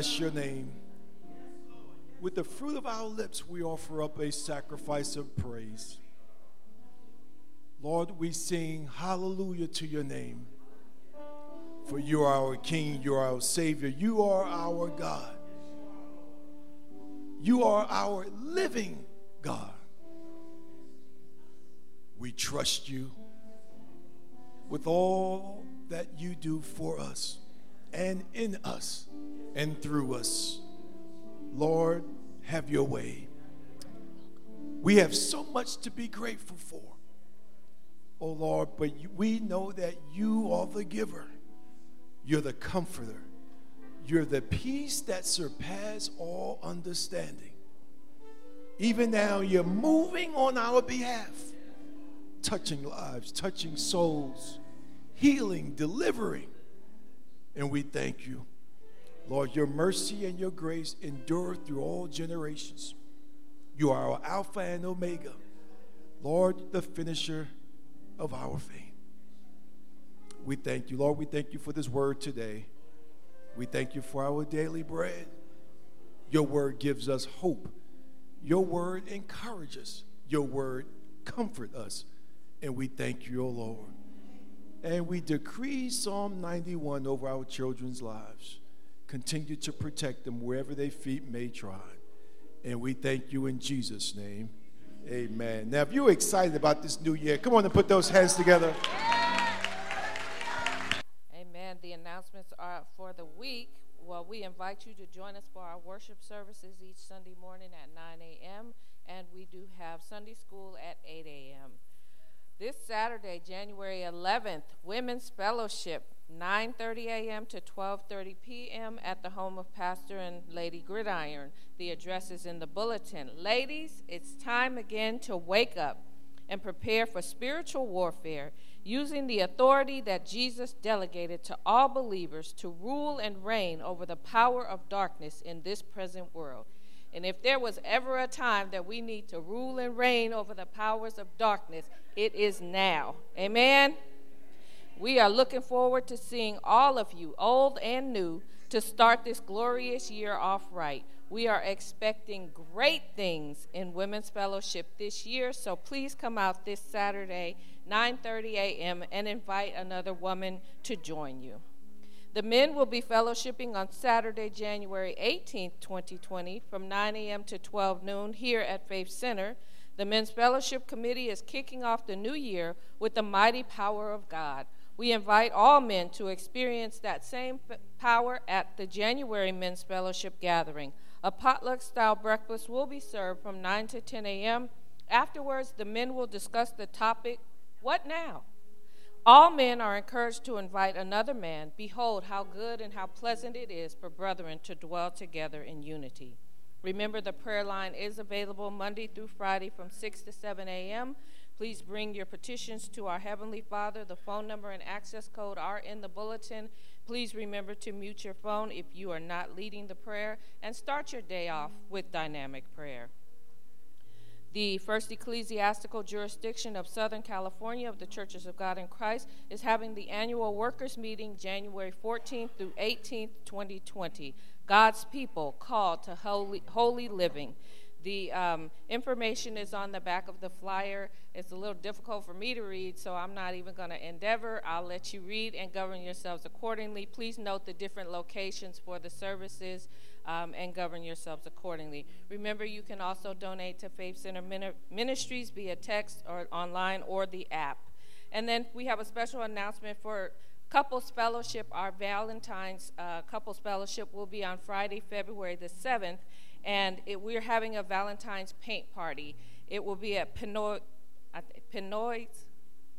Bless your name. With the fruit of our lips, we offer up a sacrifice of praise. Lord, we sing hallelujah to your name. For you are our King, you are our Savior, you are our God. You are our living God. We trust you with all that you do for us and in us and through us. Lord, have your way. We have so much to be grateful for, oh Lord, but we know that you are the giver, you're the comforter, you're the peace that surpasses all understanding. Even now, you're moving on our behalf, touching lives, touching souls, healing, delivering. And we thank you. Lord, your mercy and your grace endure through all generations. You are our Alpha and Omega. Lord, the finisher of our faith. We thank you. Lord, we thank you for this word today. We thank you for our daily bread. Your word gives us hope. Your word encourages. Your word comfort us. And we thank you, O Lord. And we decree Psalm 91 over our children's lives. Continue to protect them wherever their feet may trod. And we thank you in Jesus' name. Amen. Now, if you're excited about this new year, come on and put those hands together. Amen. The announcements are for the week. Well, we invite you to join us for our worship services each Sunday morning at 9 a.m., and we do have Sunday school at 8 a.m. This Saturday, January 11th, Women's Fellowship 9:30 a.m. to 12:30 p.m. at the home of Pastor and Lady Gridiron. The address is in the bulletin. Ladies, it's time again to wake up and prepare for spiritual warfare using the authority that Jesus delegated to all believers to rule and reign over the power of darkness in this present world. And if there was ever a time that we need to rule and reign over the powers of darkness, it is now. Amen. We are looking forward to seeing all of you, old and new, to start this glorious year off right. We are expecting great things in Women's Fellowship this year, so please come out this Saturday, 9:30 a.m. and invite another woman to join you. The men will be fellowshipping on Saturday, January 18th, 2020, from 9 a.m. to 12 noon here at Faith Center. The Men's Fellowship Committee is kicking off the new year with the mighty power of God. We invite all men to experience that same power at the January Men's Fellowship Gathering. A potluck style breakfast will be served from 9 to 10 a.m. Afterwards, the men will discuss the topic, What now? All men are encouraged to invite another man. Behold, how good and how pleasant it is for brethren to dwell together in unity. Remember, the prayer line is available Monday through Friday from 6 to 7 a.m. Please bring your petitions to our Heavenly Father. The phone number and access code are in the bulletin. Please remember to mute your phone if you are not leading the prayer and start your day off with dynamic prayer. The First Ecclesiastical Jurisdiction of Southern California of the Churches of God in Christ is having the annual workers' meeting January 14th through 18th, 2020. God's people called to holy, holy living. The um, information is on the back of the flyer. It's a little difficult for me to read, so I'm not even going to endeavor. I'll let you read and govern yourselves accordingly. Please note the different locations for the services um, and govern yourselves accordingly. Remember, you can also donate to Faith Center Ministries via text or online or the app. And then we have a special announcement for Couples Fellowship. Our Valentine's uh, Couples Fellowship will be on Friday, February the 7th and it, we're having a Valentine's paint party. It will be at Pinot, Pinot's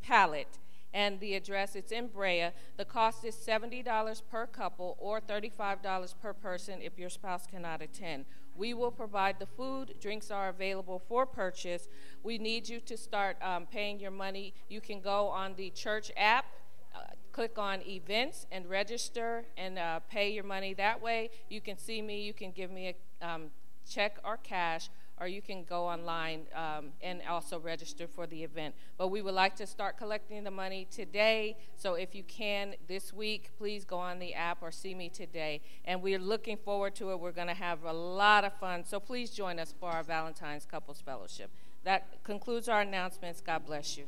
Palette, and the address is in Brea. The cost is $70 per couple or $35 per person if your spouse cannot attend. We will provide the food. Drinks are available for purchase. We need you to start um, paying your money. You can go on the church app. Uh, click on events and register and uh, pay your money that way. You can see me, you can give me a um, check or cash, or you can go online um, and also register for the event. But we would like to start collecting the money today. So if you can this week, please go on the app or see me today. And we're looking forward to it. We're going to have a lot of fun. So please join us for our Valentine's Couples Fellowship. That concludes our announcements. God bless you.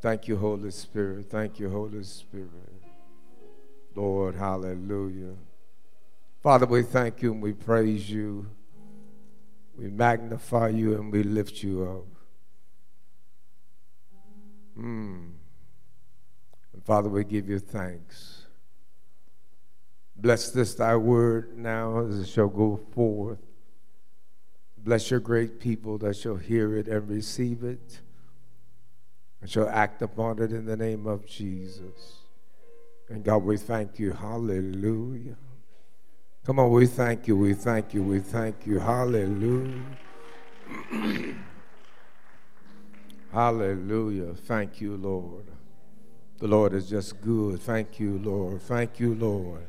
Thank you, Holy Spirit. Thank you, Holy Spirit. Lord, hallelujah. Father, we thank you and we praise you. We magnify you and we lift you up. Mm. And Father, we give you thanks. Bless this thy word now as it shall go forth. Bless your great people that shall hear it and receive it and shall act upon it in the name of Jesus. And God, we thank you. Hallelujah. Come on, we thank you, we thank you, we thank you. Hallelujah. Hallelujah. Thank you, Lord. The Lord is just good. Thank you, Lord. Thank you, Lord.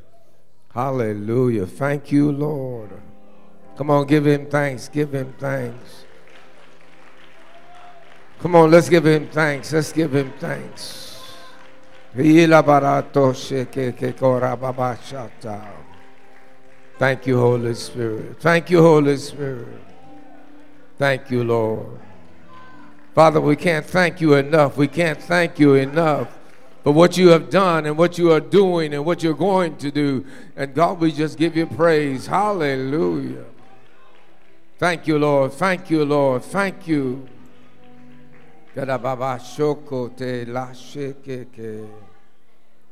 Hallelujah. Thank you, Lord. Come on, give him thanks. Give him thanks. Come on, let's give him thanks. Let's give him thanks. Thank you, Holy Spirit. Thank you, Holy Spirit. Thank you, Lord. Father, we can't thank you enough. We can't thank you enough for what you have done and what you are doing and what you're going to do. And God, we just give you praise. Hallelujah. Thank you, Lord. Thank you, Lord. Thank you.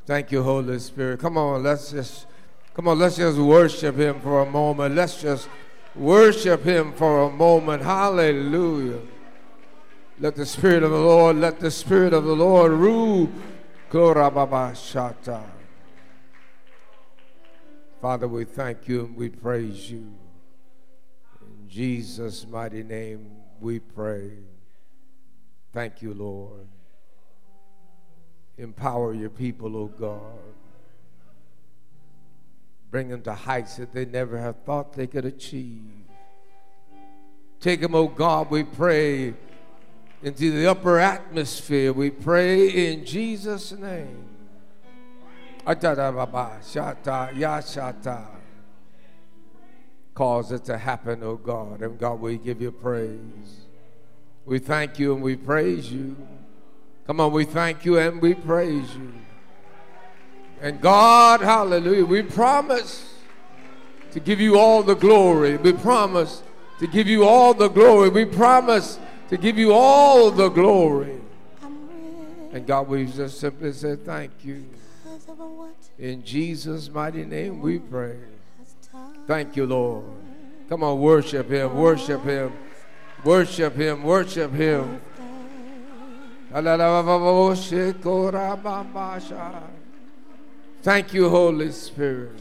Thank you, Holy Spirit. Come on, let's just come on, let's just worship him for a moment. Let's just worship him for a moment. Hallelujah. Let the Spirit of the Lord, let the Spirit of the Lord rule. Father, we thank you and we praise you. Jesus' mighty name we pray. Thank you, Lord. Empower your people, O oh God. Bring them to heights that they never have thought they could achieve. Take them, O oh God, we pray, into the upper atmosphere. We pray in Jesus' name. Cause it to happen, oh God. And God, we give you praise. We thank you and we praise you. Come on, we thank you and we praise you. And God, hallelujah, we promise to give you all the glory. We promise to give you all the glory. We promise to give you all the glory. And God, we just simply say thank you. In Jesus' mighty name we pray. Thank you, Lord. Come on, worship Him, worship Him. Worship him, worship him. Thank you, Holy Spirit.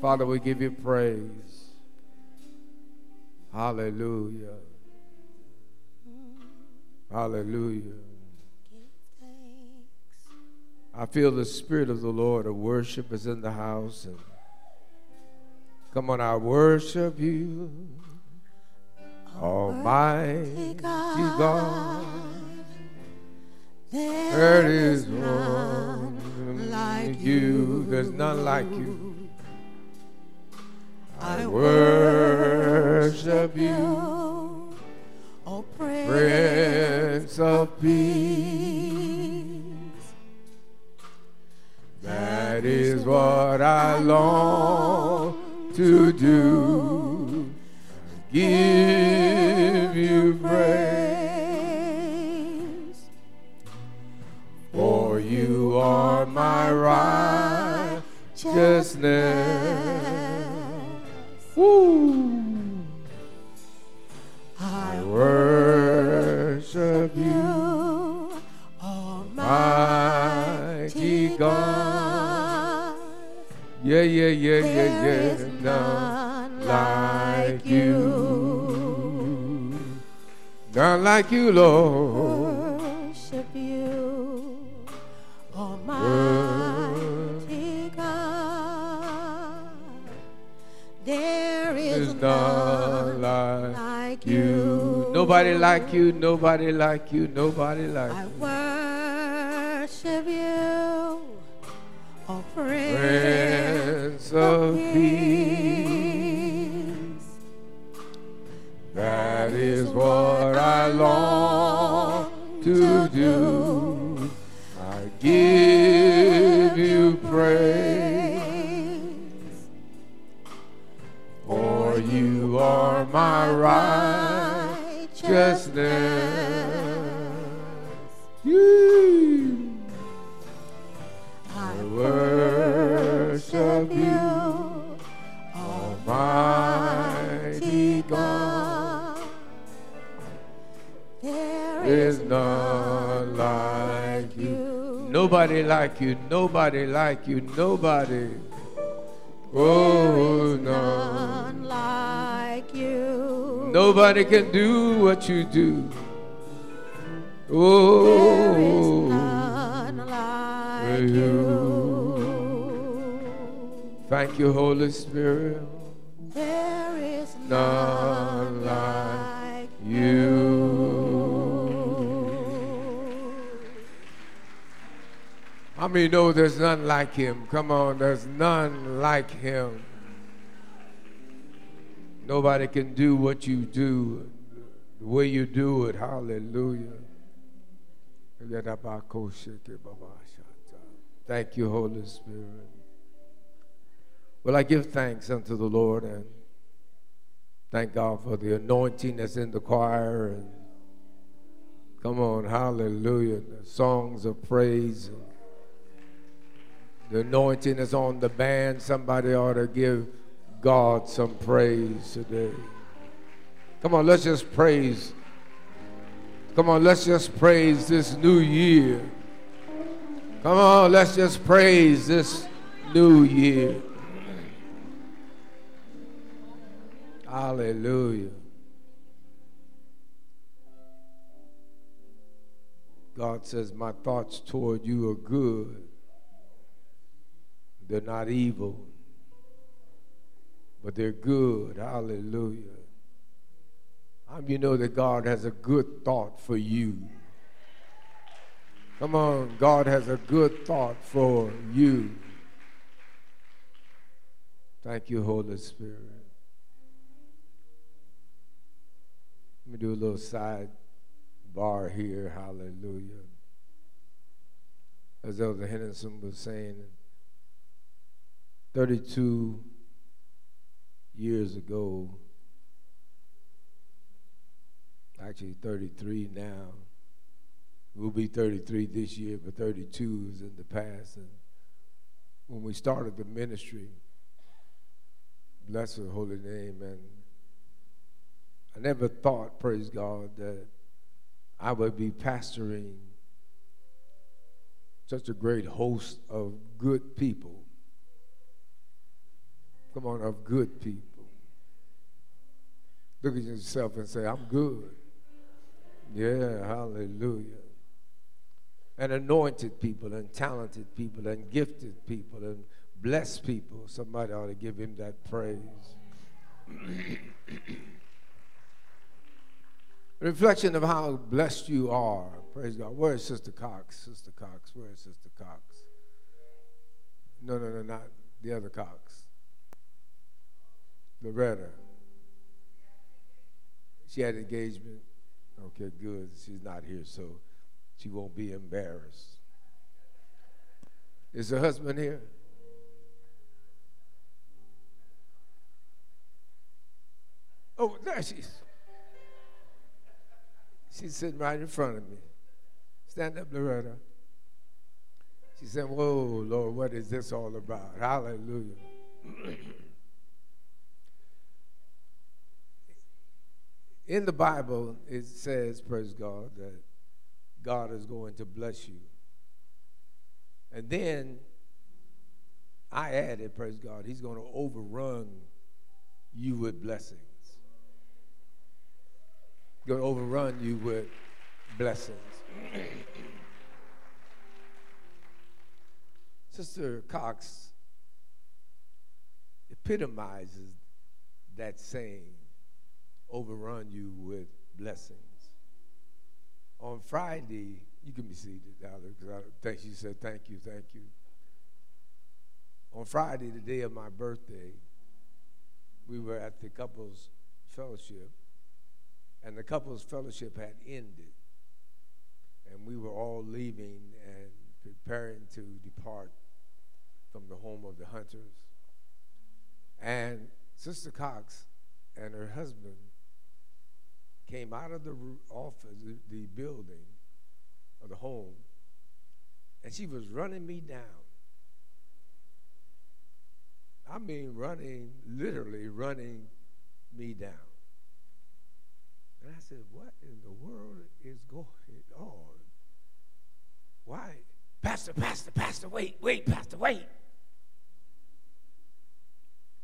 Father, we give you praise. Hallelujah. Hallelujah. I feel the Spirit of the Lord of worship is in the house. And come on, I worship you. Almighty God, there is none like you. There's none like you. I worship you, oh Prince of Peace. That is what I long to do give you praise. For you are my righteousness. Woo. Yeah, yeah, yeah, yeah, yeah. There is None like you. None like you, Lord. Worship you, Almighty God. There is none like you. Nobody like you, nobody like you, nobody like you. I worship you, oh Prince Prince of Peace. That is what I long to do. I give you praise, for you are my righteousness. You. I worship you, Almighty God. There's none like you. Nobody like you. Nobody like you. Nobody. Oh, no. none like you. Nobody can do what you do. There is Oh, none like you. Thank you, Holy Spirit. There is None none like like you. How many know there's none like him? Come on, there's none like him. Nobody can do what you do, the way you do it. Hallelujah. Thank you, Holy Spirit. Well, I give thanks unto the Lord and thank God for the anointing that's in the choir. And come on, hallelujah. The songs of praise. The anointing is on the band. Somebody ought to give God some praise today. Come on, let's just praise. Come on, let's just praise this new year. Come on, let's just praise this new year. Hallelujah. God says, My thoughts toward you are good. They're not evil, but they're good. Hallelujah. How you know that God has a good thought for you? Come on, God has a good thought for you. Thank you, Holy Spirit. Let me do a little side bar here. Hallelujah. As Elder Henderson was saying, 32 years ago, actually 33 now, we'll be 33 this year, but 32 is in the past. And when we started the ministry, bless her holy name, and I never thought, praise God, that I would be pastoring such a great host of good people. Come on, of good people. Look at yourself and say, I'm good. Yeah, hallelujah. And anointed people, and talented people, and gifted people, and blessed people. Somebody ought to give him that praise. Reflection of how blessed you are. Praise God. Where is Sister Cox? Sister Cox. Where is Sister Cox? No, no, no, not the other Cox. Loretta. She had an engagement. Okay, good. She's not here, so she won't be embarrassed. Is her husband here? Oh, there she is. She's sitting right in front of me. Stand up, Loretta. She said, Whoa, Lord, what is this all about? Hallelujah. In the Bible, it says, praise God, that God is going to bless you. And then I added, praise God, He's going to overrun you with blessings. Going to overrun you with blessings. Sister Cox epitomizes that saying, overrun you with blessings. On Friday, you can be seated, Alex. I think she said, thank you, thank you. On Friday, the day of my birthday, we were at the couples fellowship, and the couples fellowship had ended. And we were all leaving and preparing to depart from the home of the hunters. And Sister Cox and her husband came out of the office, the building of the home, and she was running me down. I mean, running, literally running me down. And I said, What in the world is going on? Why? Pastor, Pastor, Pastor, wait, wait, Pastor, wait.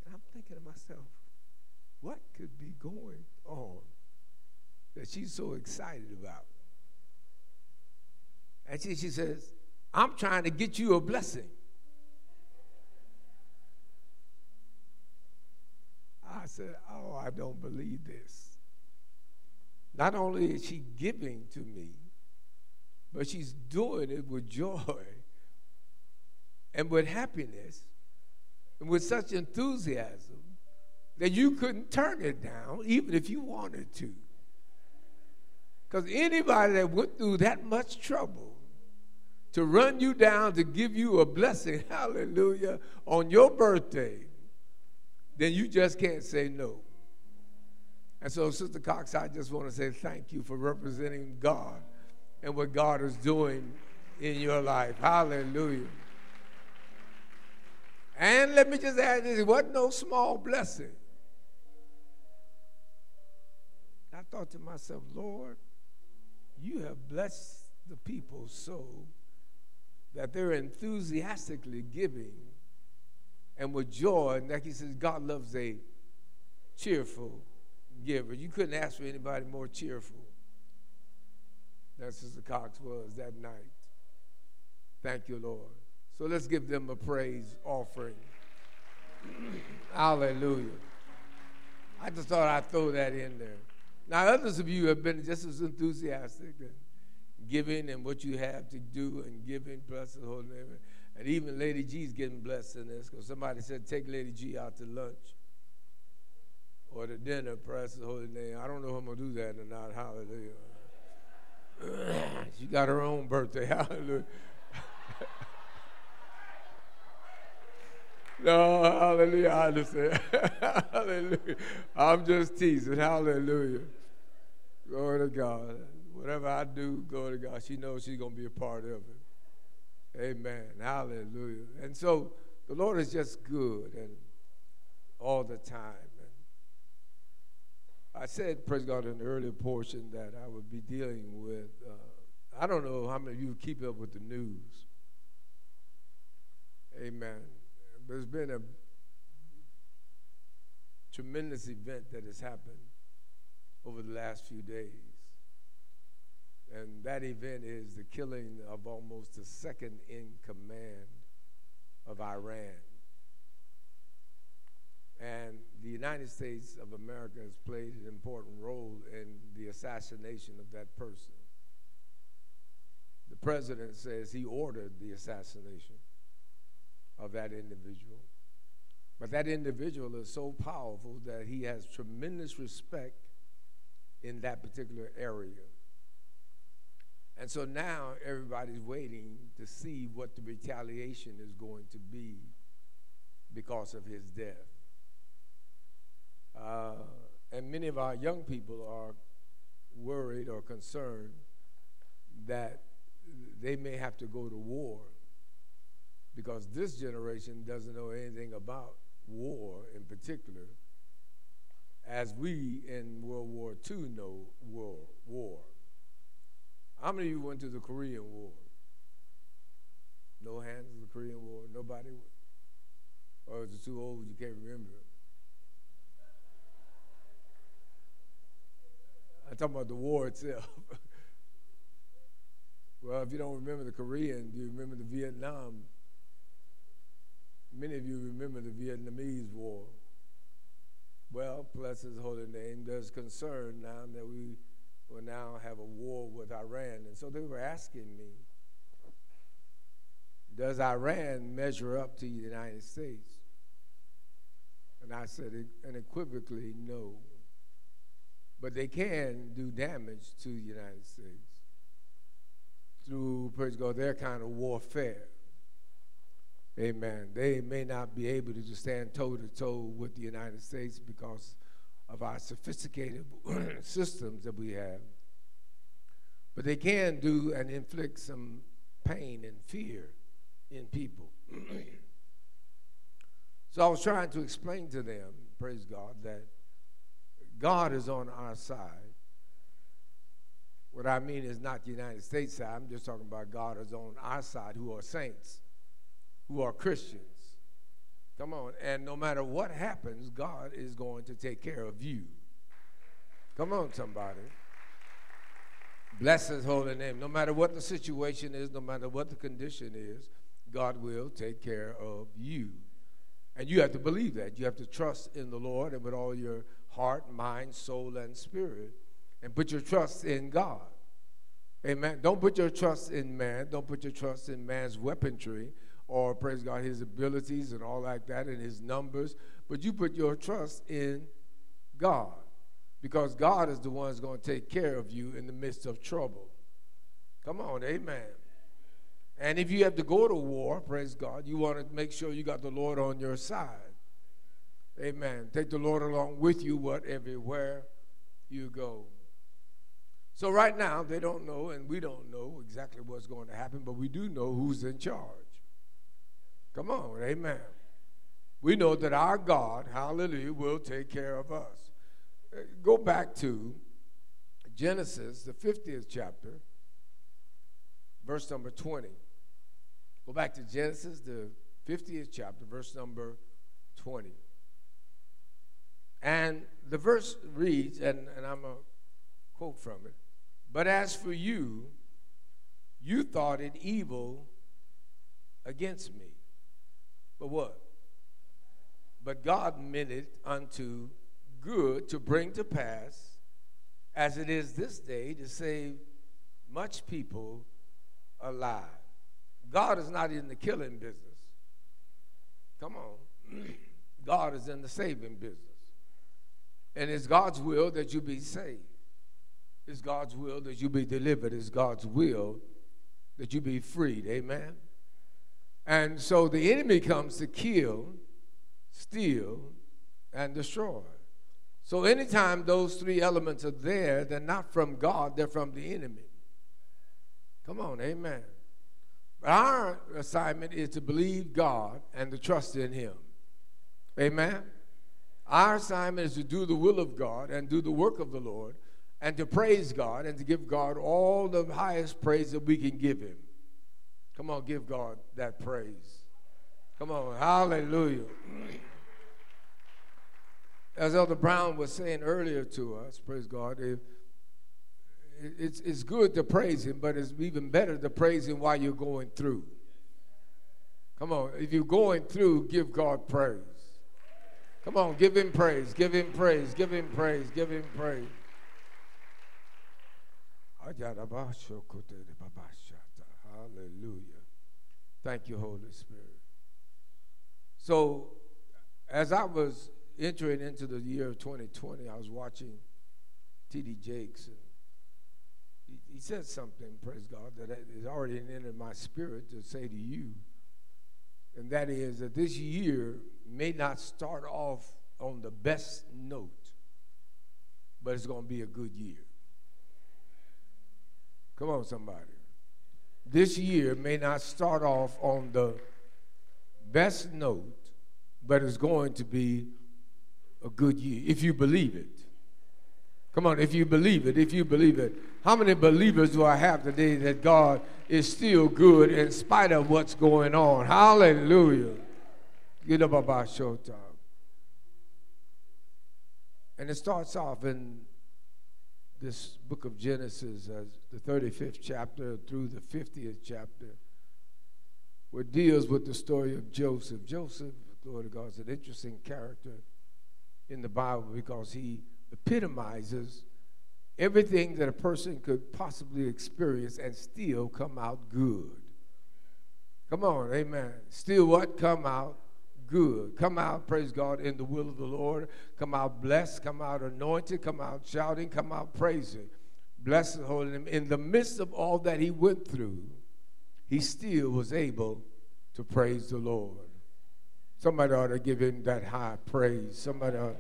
And I'm thinking to myself, what could be going on that she's so excited about? And she, she says, I'm trying to get you a blessing. I said, Oh, I don't believe this. Not only is she giving to me, but she's doing it with joy and with happiness and with such enthusiasm that you couldn't turn it down even if you wanted to. Because anybody that went through that much trouble to run you down to give you a blessing, hallelujah, on your birthday, then you just can't say no. And so, Sister Cox, I just want to say thank you for representing God and what God is doing in your life. Hallelujah. And let me just add this it wasn't no small blessing. I thought to myself, Lord, you have blessed the people so that they're enthusiastically giving and with joy. And like he says, God loves a cheerful giver. You couldn't ask for anybody more cheerful than Sister Cox was that night. Thank you, Lord. So let's give them a praise offering. Hallelujah. I just thought I'd throw that in there. Now, others of you have been just as enthusiastic and giving and what you have to do and giving, bless the holy name. And even Lady G's getting blessed in this because somebody said, take Lady G out to lunch or the dinner, press the holy name. I don't know if I'm going to do that or not. Hallelujah. she got her own birthday. Hallelujah. no, hallelujah. I understand. hallelujah. I'm just teasing. Hallelujah. Glory to God. Whatever I do, glory to God. She knows she's going to be a part of it. Amen. Hallelujah. And so the Lord is just good and all the time. I said, praise God, in the earlier portion that I would be dealing with. Uh, I don't know how many of you keep up with the news. Amen. There's been a tremendous event that has happened over the last few days. And that event is the killing of almost the second in command of Iran. And the United States of America has played an important role in the assassination of that person. The president says he ordered the assassination of that individual. But that individual is so powerful that he has tremendous respect in that particular area. And so now everybody's waiting to see what the retaliation is going to be because of his death. Uh, and many of our young people are worried or concerned that they may have to go to war because this generation doesn't know anything about war in particular, as we in World War II know war. war. How many of you went to the Korean War? No hands in the Korean War? Nobody? Or is it too old you can't remember? I'm talking about the war itself. well, if you don't remember the Korean, do you remember the Vietnam? Many of you remember the Vietnamese War. Well, bless his holy name. There's concern now that we will now have a war with Iran. And so they were asking me, does Iran measure up to the United States? And I said unequivocally, no. But they can do damage to the United States through, praise God, their kind of warfare. Amen. They may not be able to stand toe to toe with the United States because of our sophisticated systems that we have. But they can do and inflict some pain and fear in people. so I was trying to explain to them, praise God, that God is on our side. What I mean is not the United States side, I'm just talking about God is on our side who are saints who are Christians. Come on. And no matter what happens, God is going to take care of you. Come on, somebody. Bless his holy name. No matter what the situation is, no matter what the condition is, God will take care of you. And you have to believe that. You have to trust in the Lord and with all your heart, mind, soul, and spirit. And put your trust in God. Amen. Don't put your trust in man. Don't put your trust in man's weaponry or praise God, his abilities and all like that and his numbers, but you put your trust in God because God is the one that's going to take care of you in the midst of trouble. Come on, amen. And if you have to go to war, praise God, you want to make sure you got the Lord on your side. Amen. Take the Lord along with you, what everywhere you go. So right now, they don't know, and we don't know exactly what's going to happen, but we do know who's in charge. Come on, amen. We know that our God, hallelujah, will take care of us. Uh, go back to Genesis, the 50th chapter, verse number 20. Go back to Genesis, the 50th chapter, verse number 20. And the verse reads, and, and I'm going to quote from it But as for you, you thought it evil against me but what? But God meant it unto good to bring to pass, as it is this day, to save much people alive. God is not in the killing business. Come on. God is in the saving business. And it's God's will that you be saved. It's God's will that you be delivered. It's God's will that you be freed. Amen. And so the enemy comes to kill, steal, and destroy. So anytime those three elements are there, they're not from God, they're from the enemy. Come on, amen. But our assignment is to believe God and to trust in Him. Amen. Our assignment is to do the will of God and do the work of the Lord and to praise God and to give God all the highest praise that we can give Him. Come on, give God that praise. Come on, hallelujah. As Elder Brown was saying earlier to us, praise God, it's, it's good to praise Him, but it's even better to praise Him while you're going through. Come on, if you're going through, give God praise. Come on, give Him praise, give Him praise, give Him praise, give Him praise. Hallelujah. Thank you, Holy Spirit. So, as I was entering into the year of 2020, I was watching T.D. Jakes, and he, he said something, praise God, that is already in my spirit to say to you, and that is that this year may not start off on the best note, but it's going to be a good year. Come on, somebody this year may not start off on the best note, but it's going to be a good year if you believe it. Come on, if you believe it, if you believe it. How many believers do I have today that God is still good in spite of what's going on? Hallelujah. Get up about showtime. And it starts off in this book of Genesis, as the 35th chapter through the 50th chapter, where deals with the story of Joseph. Joseph, glory to God, is an interesting character in the Bible because he epitomizes everything that a person could possibly experience and still come out good. Come on, amen. Still what? Come out good. Come out, praise God, in the will of the Lord. Come out blessed, come out anointed, come out shouting, come out praising. Blessed and holy name. In the midst of all that he went through, he still was able to praise the Lord. Somebody ought to give him that high praise. Somebody ought.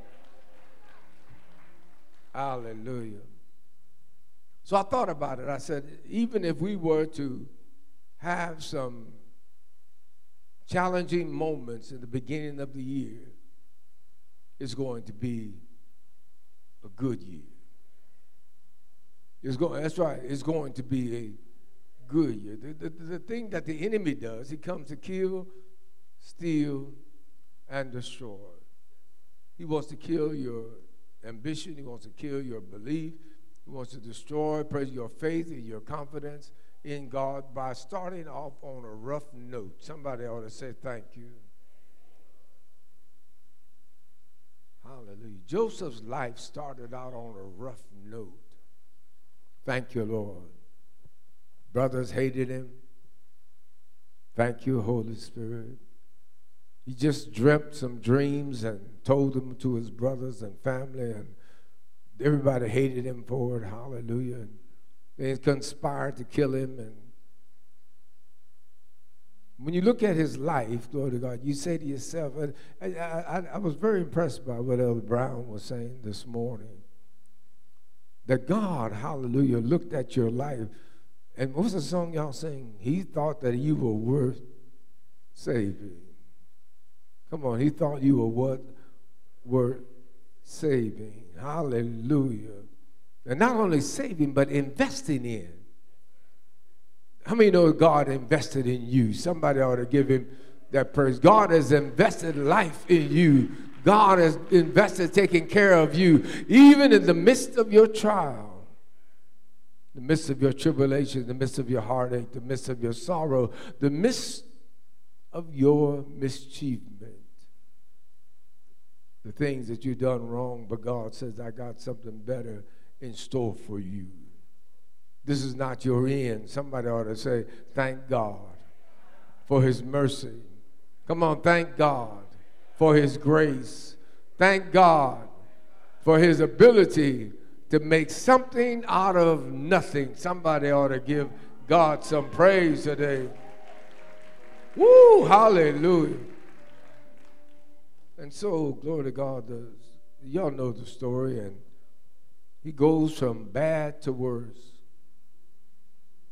Hallelujah. So I thought about it. I said, even if we were to have some challenging moments in the beginning of the year, it's going to be a good year. It's going, that's right, it's going to be a good year. The, the, the thing that the enemy does, he comes to kill, steal, and destroy. He wants to kill your ambition, he wants to kill your belief, he wants to destroy your faith and your confidence in God by starting off on a rough note. Somebody ought to say thank you. Hallelujah. Joseph's life started out on a rough note. Thank you, Lord. Brothers hated him. Thank you, Holy Spirit. He just dreamt some dreams and told them to his brothers and family, and everybody hated him for it. Hallelujah. And they conspired to kill him. And when you look at his life, glory to God, you say to yourself, I, I, I was very impressed by what Elder Brown was saying this morning. That God, hallelujah, looked at your life. And what's the song y'all sing? He thought that you were worth saving. Come on, he thought you were what? Worth saving. Hallelujah. And not only saving, but investing in. How many know God invested in you? Somebody ought to give him that praise. God has invested life in you. God has invested taking care of you, even in the midst of your trial, the midst of your tribulation, the midst of your heartache, the midst of your sorrow, the midst of your mischievement. The things that you've done wrong, but God says, I got something better in store for you. This is not your end. Somebody ought to say, Thank God for His mercy. Come on, thank God for His grace. Thank God for His ability to make something out of nothing. Somebody ought to give God some praise today. Woo, hallelujah. And so, glory to God, the, y'all know the story, and he goes from bad to worse.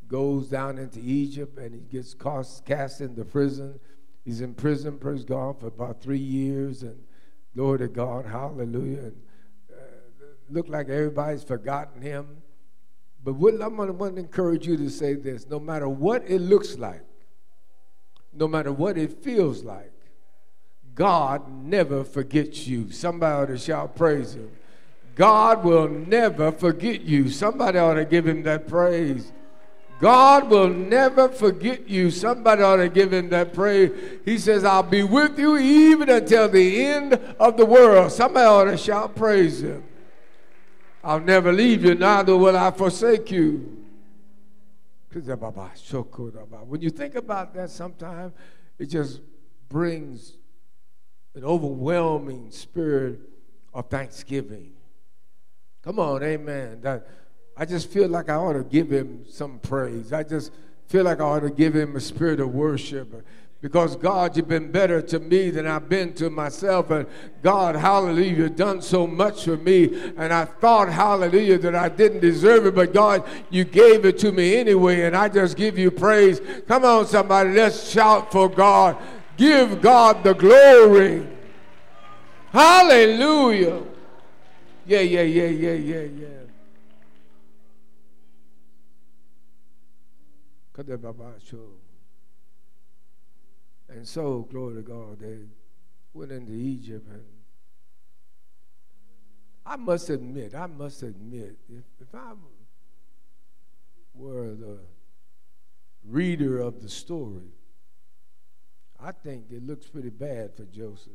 Goes down into Egypt and he gets cast, cast into prison. He's in prison, praise God, for about three years. And glory to God, hallelujah. And uh, look like everybody's forgotten him. But what, I'm going to encourage you to say this no matter what it looks like, no matter what it feels like, God never forgets you. Somebody ought to shout praise him. God will never forget you. Somebody ought to give him that praise. God will never forget you. Somebody ought to give him that praise. He says, I'll be with you even until the end of the world. Somebody ought to shout praise him. I'll never leave you, neither will I forsake you. When you think about that sometimes, it just brings an overwhelming spirit of thanksgiving. Come on, amen. That, I just feel like I ought to give him some praise. I just feel like I ought to give him a spirit of worship. Because God, you've been better to me than I've been to myself. And God, hallelujah, you've done so much for me. And I thought, hallelujah, that I didn't deserve it. But God, you gave it to me anyway. And I just give you praise. Come on, somebody, let's shout for God. Give God the glory. Hallelujah. Yeah, yeah, yeah, yeah, yeah, yeah. And so, glory to God, they went into Egypt. And I must admit, I must admit, if, if I were the reader of the story, I think it looks pretty bad for Joseph.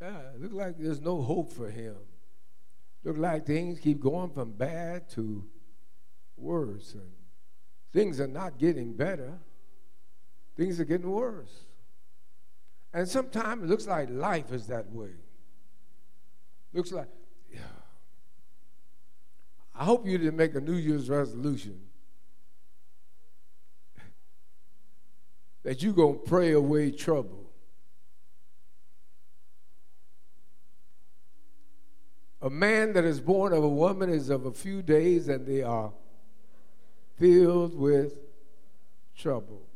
Yeah, look like there's no hope for him. Look like things keep going from bad to worse, and things are not getting better. Things are getting worse. And sometimes it looks like life is that way. Looks like, yeah. I hope you didn't make a New Year's resolution that you're going to pray away trouble. A man that is born of a woman is of a few days and they are filled with trouble.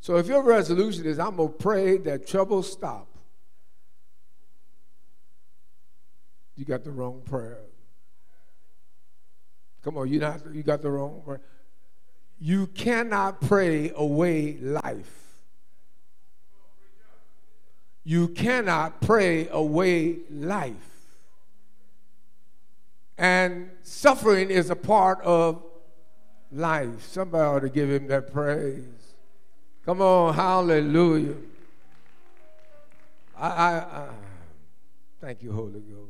So if your resolution is, I'm going to pray that trouble stop, you got the wrong prayer. Come on, you not you got the wrong prayer. You cannot pray away life. You cannot pray away life. And suffering is a part of life. Somebody ought to give him that praise. Come on, hallelujah. I, I, I thank you, Holy Ghost.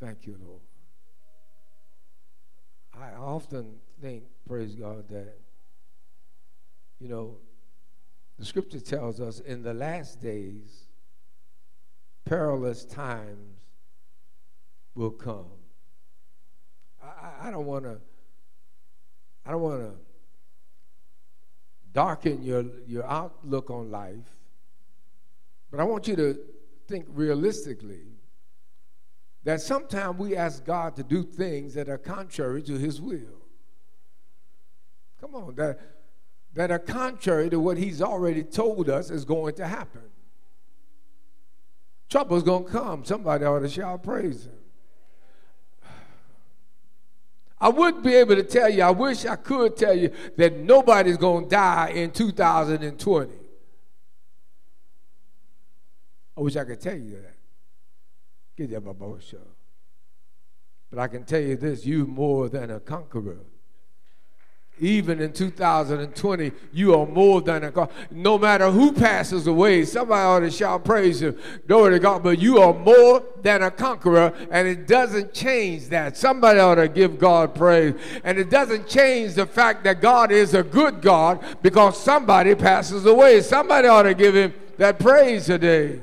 Thank you, Lord. I often think, praise God, that, you know, the scripture tells us in the last days, perilous times will come. I, I don't want to. I don't want to darken your, your outlook on life, but I want you to think realistically that sometimes we ask God to do things that are contrary to His will. Come on, that, that are contrary to what He's already told us is going to happen. Trouble's going to come. Somebody ought to shout praise Him. I wouldn't be able to tell you, I wish I could tell you that nobody's going to die in 2020. I wish I could tell you that. Get that, Show. But I can tell you this you more than a conqueror even in 2020, you are more than a God. No matter who passes away, somebody ought to shout praise him. Glory to God. But you are more than a conqueror, and it doesn't change that. Somebody ought to give God praise. And it doesn't change the fact that God is a good God because somebody passes away. Somebody ought to give him that praise today.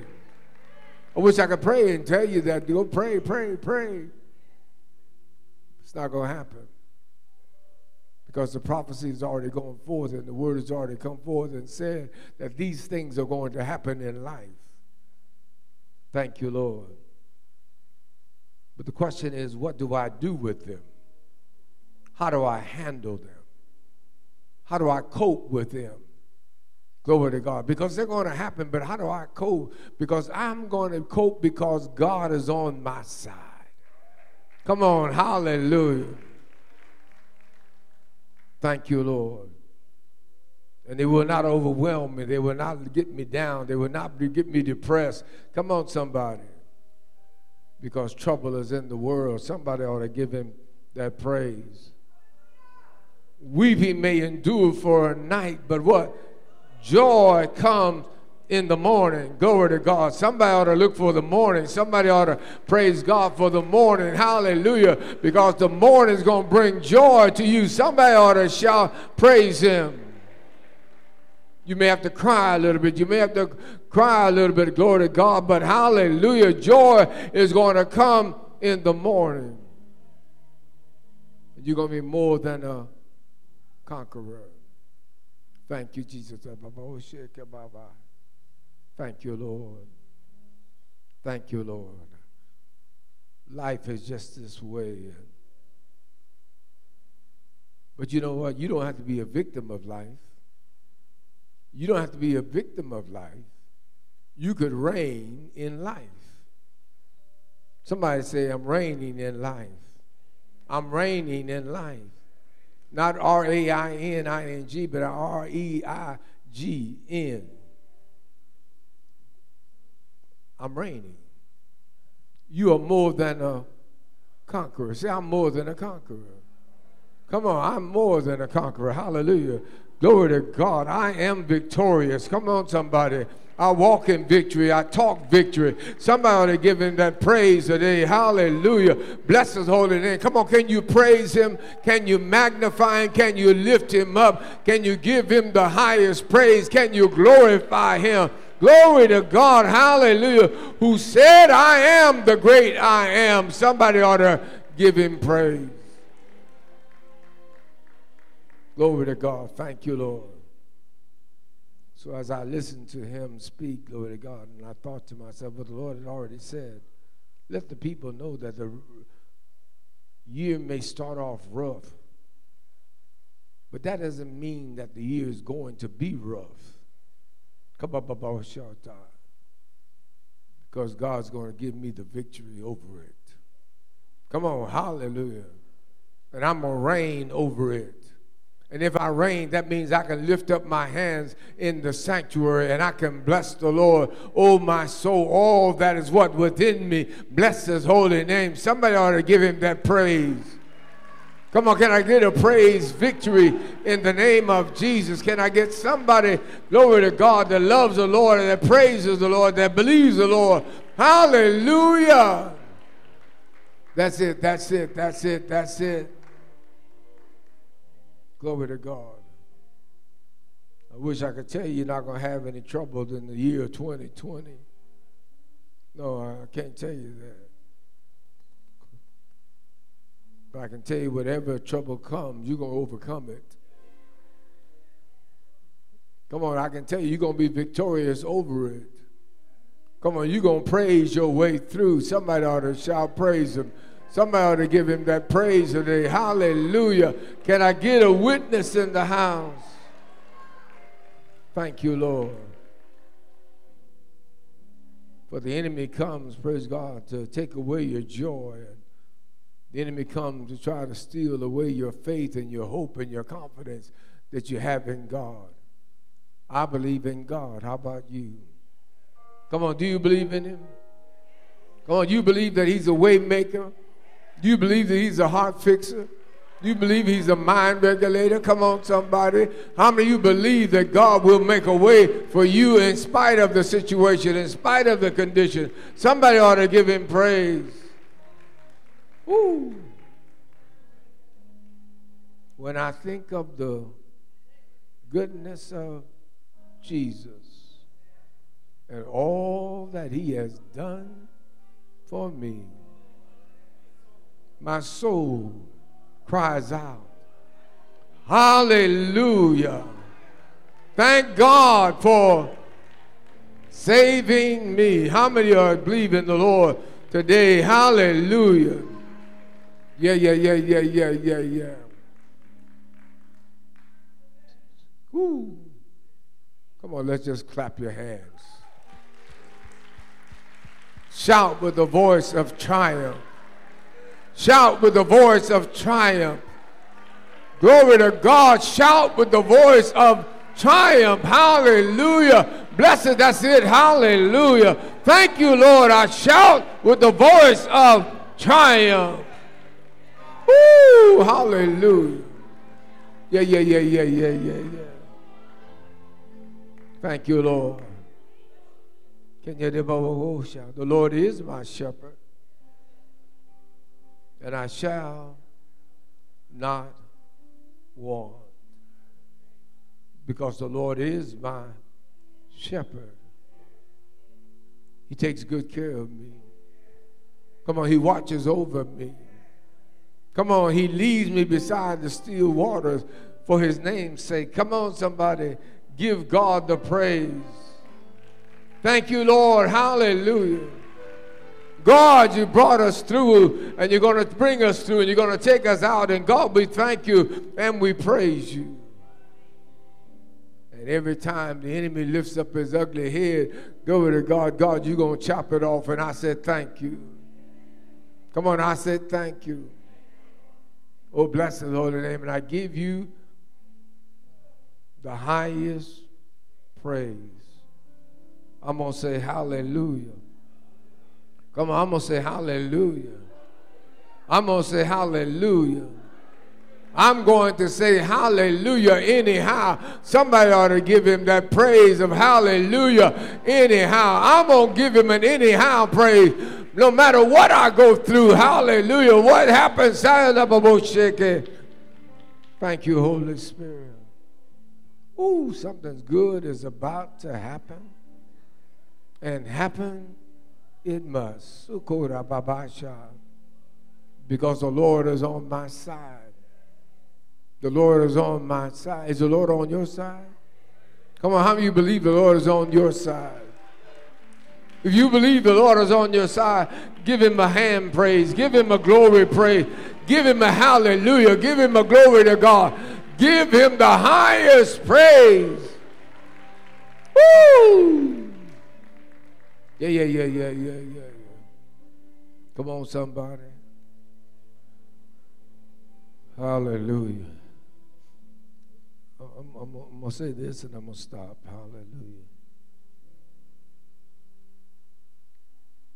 I wish I could pray and tell you that. Go pray, pray, pray. It's not going to happen because the prophecy is already going forth and the word has already come forth and said that these things are going to happen in life. Thank you, Lord. But the question is, what do I do with them? How do I handle them? How do I cope with them? Glory to God. Because they're going to happen, but how do I cope? Because I'm going to cope because God is on my side. Come on, hallelujah. Thank you, Lord. And they will not overwhelm me. They will not get me down. They will not get me depressed. Come on, somebody. Because trouble is in the world. Somebody ought to give him that praise. Weeping may endure for a night, but what? Joy comes in the morning. Glory to God. Somebody ought to look for the morning. Somebody ought to praise God for the morning. Hallelujah. Because the morning is going to bring joy to you. Somebody ought to shout, praise Him. You may have to cry a little bit. You may have to cry a little bit. Glory to God. But hallelujah. Joy is going to come in the morning. You're going to be more than a conqueror. Thank you, Jesus. Thank you, Lord. Thank you, Lord. Life is just this way. But you know what? You don't have to be a victim of life. You don't have to be a victim of life. You could reign in life. Somebody say, I'm reigning in life. I'm reigning in life. Not R A I N I N G, but R E I G N. I'm reigning. You are more than a conqueror. Say, I'm more than a conqueror. Come on, I'm more than a conqueror. Hallelujah. Glory to God. I am victorious. Come on, somebody. I walk in victory. I talk victory. Somebody give him that praise today. Hallelujah. Bless his holy name. Come on, can you praise him? Can you magnify him? Can you lift him up? Can you give him the highest praise? Can you glorify him? Glory to God. Hallelujah. Who said, I am the great I am. Somebody ought to give him praise. Glory to God. Thank you, Lord. So as I listened to him speak, glory to God, and I thought to myself, what the Lord had already said, let the people know that the year may start off rough, but that doesn't mean that the year is going to be rough. Come up about. Because God's going to give me the victory over it. Come on, hallelujah. And I'm going to reign over it. And if I reign, that means I can lift up my hands in the sanctuary and I can bless the Lord. Oh, my soul, all that is what within me. Bless his holy name. Somebody ought to give him that praise. Come on, can I get a praise victory in the name of Jesus? Can I get somebody, glory to God, that loves the Lord and that praises the Lord, that believes the Lord? Hallelujah. That's it, that's it, that's it, that's it. Glory to God. I wish I could tell you you're not going to have any trouble in the year 2020. No, I can't tell you that. But I can tell you whatever trouble comes, you're going to overcome it. Come on, I can tell you you're going to be victorious over it. Come on, you're going to praise your way through. Somebody ought to shout praise him. Somebody ought to give him that praise today. Hallelujah. Can I get a witness in the house? Thank you, Lord. For the enemy comes, praise God, to take away your joy. The enemy comes to try to steal away your faith and your hope and your confidence that you have in God. I believe in God. How about you? Come on, do you believe in him? Come on, you believe that he's a way maker? Do you believe that he's a heart fixer? Do you believe he's a mind regulator? Come on, somebody. How many of you believe that God will make a way for you in spite of the situation, in spite of the condition? Somebody ought to give him praise. Woo. When I think of the goodness of Jesus and all that he has done for me my soul cries out. Hallelujah. Thank God for saving me. How many are believing the Lord today? Hallelujah. Yeah, yeah, yeah, yeah, yeah, yeah, yeah. Woo. Come on, let's just clap your hands. Shout with the voice of triumph. Shout with the voice of triumph. Glory to God. Shout with the voice of triumph. Hallelujah. Blessed, that's it. Hallelujah. Thank you, Lord. I shout with the voice of triumph. Woo! Hallelujah. Yeah, yeah, yeah, yeah, yeah, yeah, yeah. Thank you, Lord. The Lord is my shepherd and I shall not want. Because the Lord is my shepherd. He takes good care of me. Come on, He watches over me. Come on, He leads me beside the still waters for His name's sake. Come on, somebody, give God the praise. Thank you, Lord. Hallelujah. God, you brought us through and you're going to bring us through and you're going to take us out. And God, we thank you and we praise you. And every time the enemy lifts up his ugly head, go to God, God, you're going to chop it off. And I said, thank you. Come on, I said, thank you. Oh, bless the holy name. And I give you the highest praise. I'm going to say hallelujah. Come on, I'm going to say hallelujah. I'm going to say hallelujah. I'm going to say hallelujah anyhow. Somebody ought to give him that praise of hallelujah anyhow. I'm going to give him an anyhow praise no matter what I go through. Hallelujah. What happens? Thank you, Holy Spirit. Ooh, something good is about to happen. And happen it must. Have babasha. Because the Lord is on my side. The Lord is on my side. Is the Lord on your side? Come on, how many you believe the Lord is on your side? If you believe the Lord is on your side, give him a hand praise, give him a glory praise, give him a hallelujah, give him a glory to God. Give him the highest praise. Woo! Yeah, yeah, yeah, yeah, yeah, yeah, yeah. Come on, somebody. Hallelujah. I'm, I'm, I'm going to say this and I'm going to stop. Hallelujah.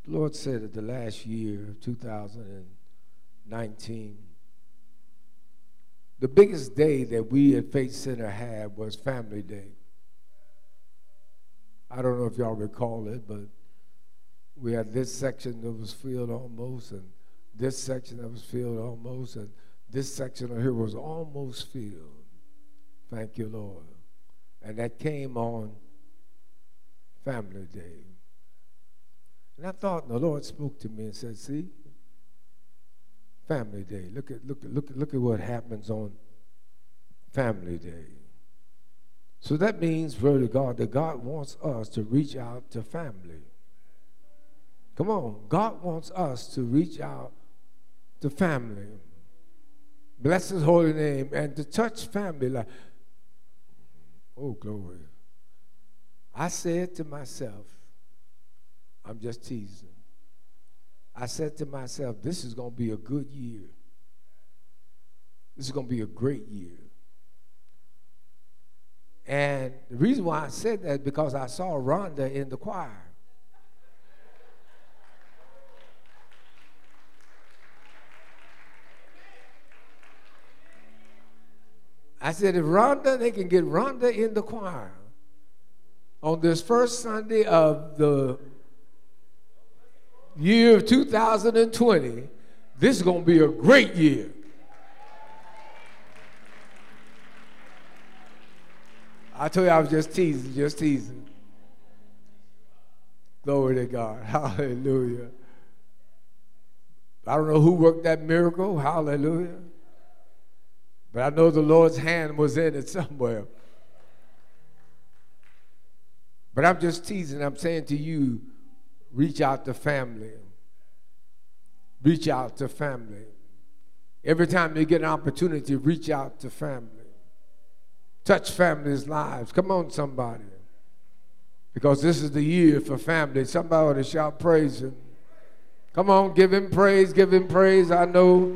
The Lord said that the last year, 2019, the biggest day that we at Faith Center had was Family Day. I don't know if y'all recall it, but we had this section that was filled almost, and this section that was filled almost, and this section of here was almost filled. Thank you, Lord. And that came on Family Day. And I thought the Lord spoke to me and said, See, Family Day. Look at look at look at look at what happens on Family Day. So that means, really, God, that God wants us to reach out to family. Come on, God wants us to reach out to family. Bless His holy name and to touch family like, oh glory. I said to myself, I'm just teasing. I said to myself, this is going to be a good year. This is going to be a great year. And the reason why I said that because I saw Rhonda in the choir. I said, if Rhonda, they can get Rhonda in the choir on this first Sunday of the year of 2020, this is going to be a great year. I told you I was just teasing, just teasing. Glory to God. Hallelujah. I don't know who worked that miracle. Hallelujah. But I know the Lord's hand was in it somewhere. But I'm just teasing. I'm saying to you, reach out to family. Reach out to family. Every time you get an opportunity, reach out to family. Touch families' lives. Come on, somebody. Because this is the year for family. Somebody ought to shout praise him. Come on, give him praise, give him praise. I know.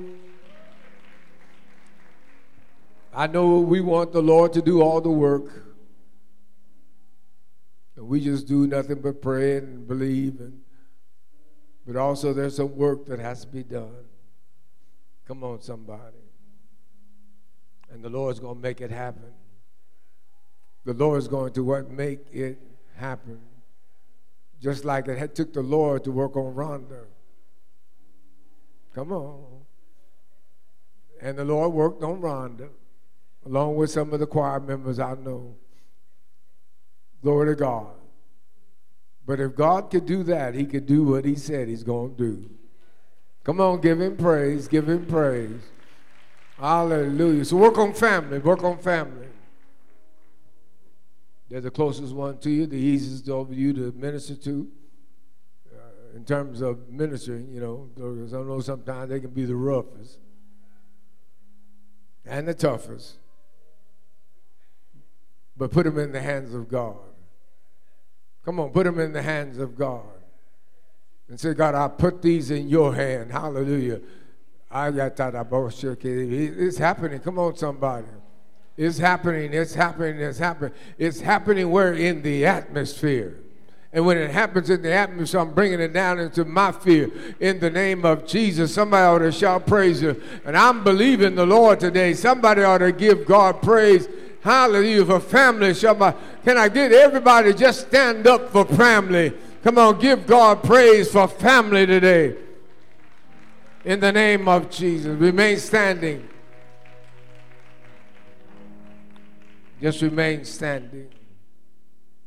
I know we want the Lord to do all the work. And we just do nothing but pray and believe and but also there's some work that has to be done. Come on, somebody. And the Lord's going to make it happen. The Lord's going to what make it happen. Just like it had took the Lord to work on Rhonda. Come on. And the Lord worked on Rhonda, along with some of the choir members I know. Glory to God. But if God could do that, He could do what He said He's going to do. Come on, give Him praise, give Him praise. Hallelujah. So work on family, work on family. They're the closest one to you, the easiest of you to minister to. Uh, in terms of ministering, you know, I know sometimes they can be the roughest and the toughest. But put them in the hands of God. Come on, put them in the hands of God. And say, God, I put these in your hand. Hallelujah. It's happening. Come on, somebody. It's happening. It's happening. It's happening. It's happening where? In the atmosphere. And when it happens in the atmosphere, I'm bringing it down into my fear in the name of Jesus. Somebody ought to shout praise you. And I'm believing the Lord today. Somebody ought to give God praise. Hallelujah for family. Can I get everybody just stand up for family? Come on, give God praise for family today. In the name of Jesus. Remain standing. Just remain standing.